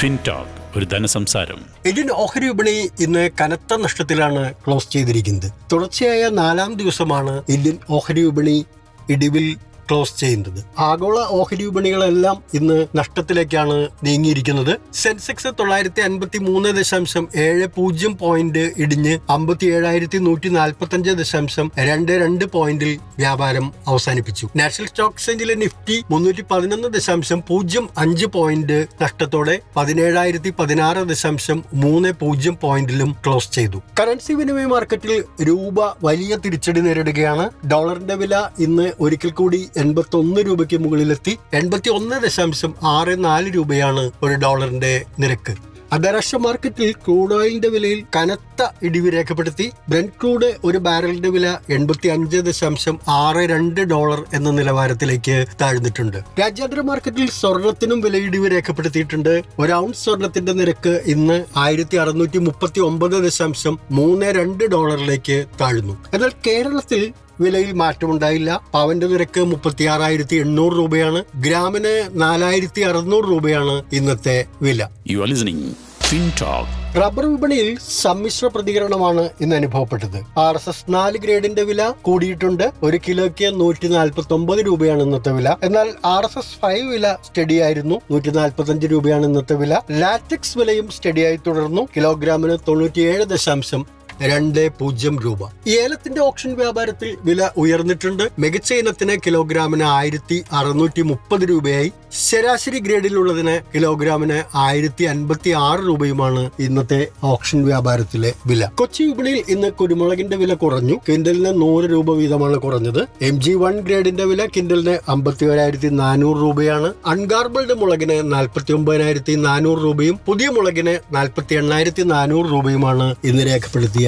FinTalk ഒരു ധനസംസാരം. Indian ഓഹരി വിപണി ഇന്ന് കനത്ത നഷ്ടത്തിലാണ് ക്ലോസ് ചെയ്തിരിക്കുന്നത്. തുടർച്ചയായ നാലാം ദിവസമാണ് ഇന്ത്യൻ ഓഹരി വിപണി ഇടിവിൽ ക്ലോസ് ചെയ്യുന്നത്. ആഗോള ഓഹരി വിപണികളെല്ലാം ഇന്ന് നഷ്ടത്തിലേക്കാണ് നീങ്ങിയിരിക്കുന്നത്. സെൻസെക്സ് തൊള്ളായിരത്തി അൻപത്തി മൂന്ന് ദശാംശം ഏഴ് പൂജ്യം പോയിന്റ് ഇടിഞ്ഞ് അമ്പത്തി ഏഴായിരത്തി നൂറ്റി നാൽപ്പത്തി അഞ്ച് ദശാംശം രണ്ട് രണ്ട് പോയിന്റിൽ വ്യാപാരം അവസാനിപ്പിച്ചു. നാഷണൽ സ്റ്റോക്ക് എക്സ്ചേഞ്ചിലെ നിഫ്റ്റി മുന്നൂറ്റി പതിനൊന്ന് ദശാംശം പൂജ്യം അഞ്ച് പോയിന്റ് നഷ്ടത്തോടെ പതിനേഴായിരത്തി പതിനാറ് ദശാംശം മൂന്ന് പൂജ്യം പോയിന്റിലും ക്ലോസ് ചെയ്തു. കറൻസി വിനിമയ മാർക്കറ്റിൽ രൂപ വലിയ തിരിച്ചടി നേരിടുകയാണ്. ഡോളറിന്റെ വില ഇന്ന് ഒരിക്കൽ കൂടി എൺപത്തി ഒന്ന് രൂപയ്ക്ക് മുകളിലെത്തി. എൺപത്തി ഒന്ന് ദശാംശം ആറ് നാല് രൂപയാണ് ഒരു ഡോളറിന്റെ നിരക്ക്. അന്താരാഷ്ട്ര മാർക്കറ്റിൽ ക്രൂഡ് ഓയിലിന്റെ വിലയിൽ കനത്ത ഇടിവ് രേഖപ്പെടുത്തി. ബ്രെൻഡ് ക്രൂഡ് ഒരു ബാരലിന്റെ വില എൺപത്തി അഞ്ച് ദശാംശം ആറ് രണ്ട് ഡോളർ എന്ന നിലവാരത്തിലേക്ക് താഴ്ന്നിട്ടുണ്ട്. രാജ്യാന്തര മാർക്കറ്റിൽ സ്വർണത്തിനും വില ഇടിവ് രേഖപ്പെടുത്തിയിട്ടുണ്ട്. ഒരു ഔൺസ് സ്വർണത്തിന്റെ നിരക്ക് ഇന്ന് ആയിരത്തി അറുന്നൂറ്റി മുപ്പത്തി ഒമ്പത് ദശാംശം മൂന്ന് രണ്ട് ഡോളറിലേക്ക് താഴ്ന്നു. എന്നാൽ കേരളത്തിൽ വിലയിൽ മാറ്റമുണ്ടായില്ല. പവന്റെ നിരക്ക് മുപ്പത്തി ആറായിരത്തി എണ്ണൂറ് രൂപയാണ്. ഗ്രാമിന് നാലായിരത്തി അറുന്നൂറ് രൂപയാണ് ഇന്നത്തെ വില. You are listening Fintalk rubber വിപണിയിൽ സമ്മിശ്ര പ്രതികരണമാണ് ഇന്ന് അനുഭവപ്പെട്ടത്. ആർ എസ് എസ് നാല് ഗ്രേഡിന്റെ വില കൂടിയിട്ടുണ്ട്. ഒരു കിലോയ്ക്ക് നൂറ്റി നാൽപ്പത്തി ഒമ്പത് രൂപയാണ് ഇന്നത്തെ വില. എന്നാൽ ആർ എസ് എസ് ഫൈവ് വില സ്റ്റഡി ആയിരുന്നു. നൂറ്റി നാൽപ്പത്തി അഞ്ച് രൂപയാണ് ഇന്നത്തെ വില. ലാറ്റക്സ് വിലയും സ്റ്റഡിയായി തുടർന്നു. കിലോഗ്രാമിന് തൊണ്ണൂറ്റിയേഴ് ദശാംശം രണ്ട് പൂജ്യം രൂപ. ഏലത്തിന്റെ ഓപ്ഷൻ വ്യാപാരത്തിൽ വില ഉയർന്നിട്ടുണ്ട്. മികച്ച ഇനത്തിന് കിലോഗ്രാമിന് ആയിരത്തി അറുന്നൂറ്റി മുപ്പത് രൂപയായി. ശരാശരി ഗ്രേഡിലുള്ളതിന് കിലോഗ്രാമിന് ആയിരത്തി അൻപത്തി ആറ് രൂപയുമാണ് ഇന്നത്തെ ഓപ്ഷൻ വ്യാപാരത്തിലെ വില. കൊച്ചി വിപണിയിൽ ഇന്ന് കുരുമുളകിന്റെ വില കുറഞ്ഞു. കിൻഡലിന് നൂറ് രൂപ വീതമാണ് കുറഞ്ഞത്. എം ജി വൺ ഗ്രേഡിന്റെ വില കിൻഡലിന് അമ്പത്തി ഒരായിരത്തി നാനൂറ് രൂപയാണ്. അൺഗാർബിൾഡ് മുളകിന് നാൽപ്പത്തി ഒമ്പതിനായിരത്തി നാനൂറ് രൂപയും പുതിയ മുളകിന് നാൽപ്പത്തി എണ്ണായിരത്തി നാനൂറ് രൂപയുമാണ് ഇന്ന് രേഖപ്പെടുത്തിയ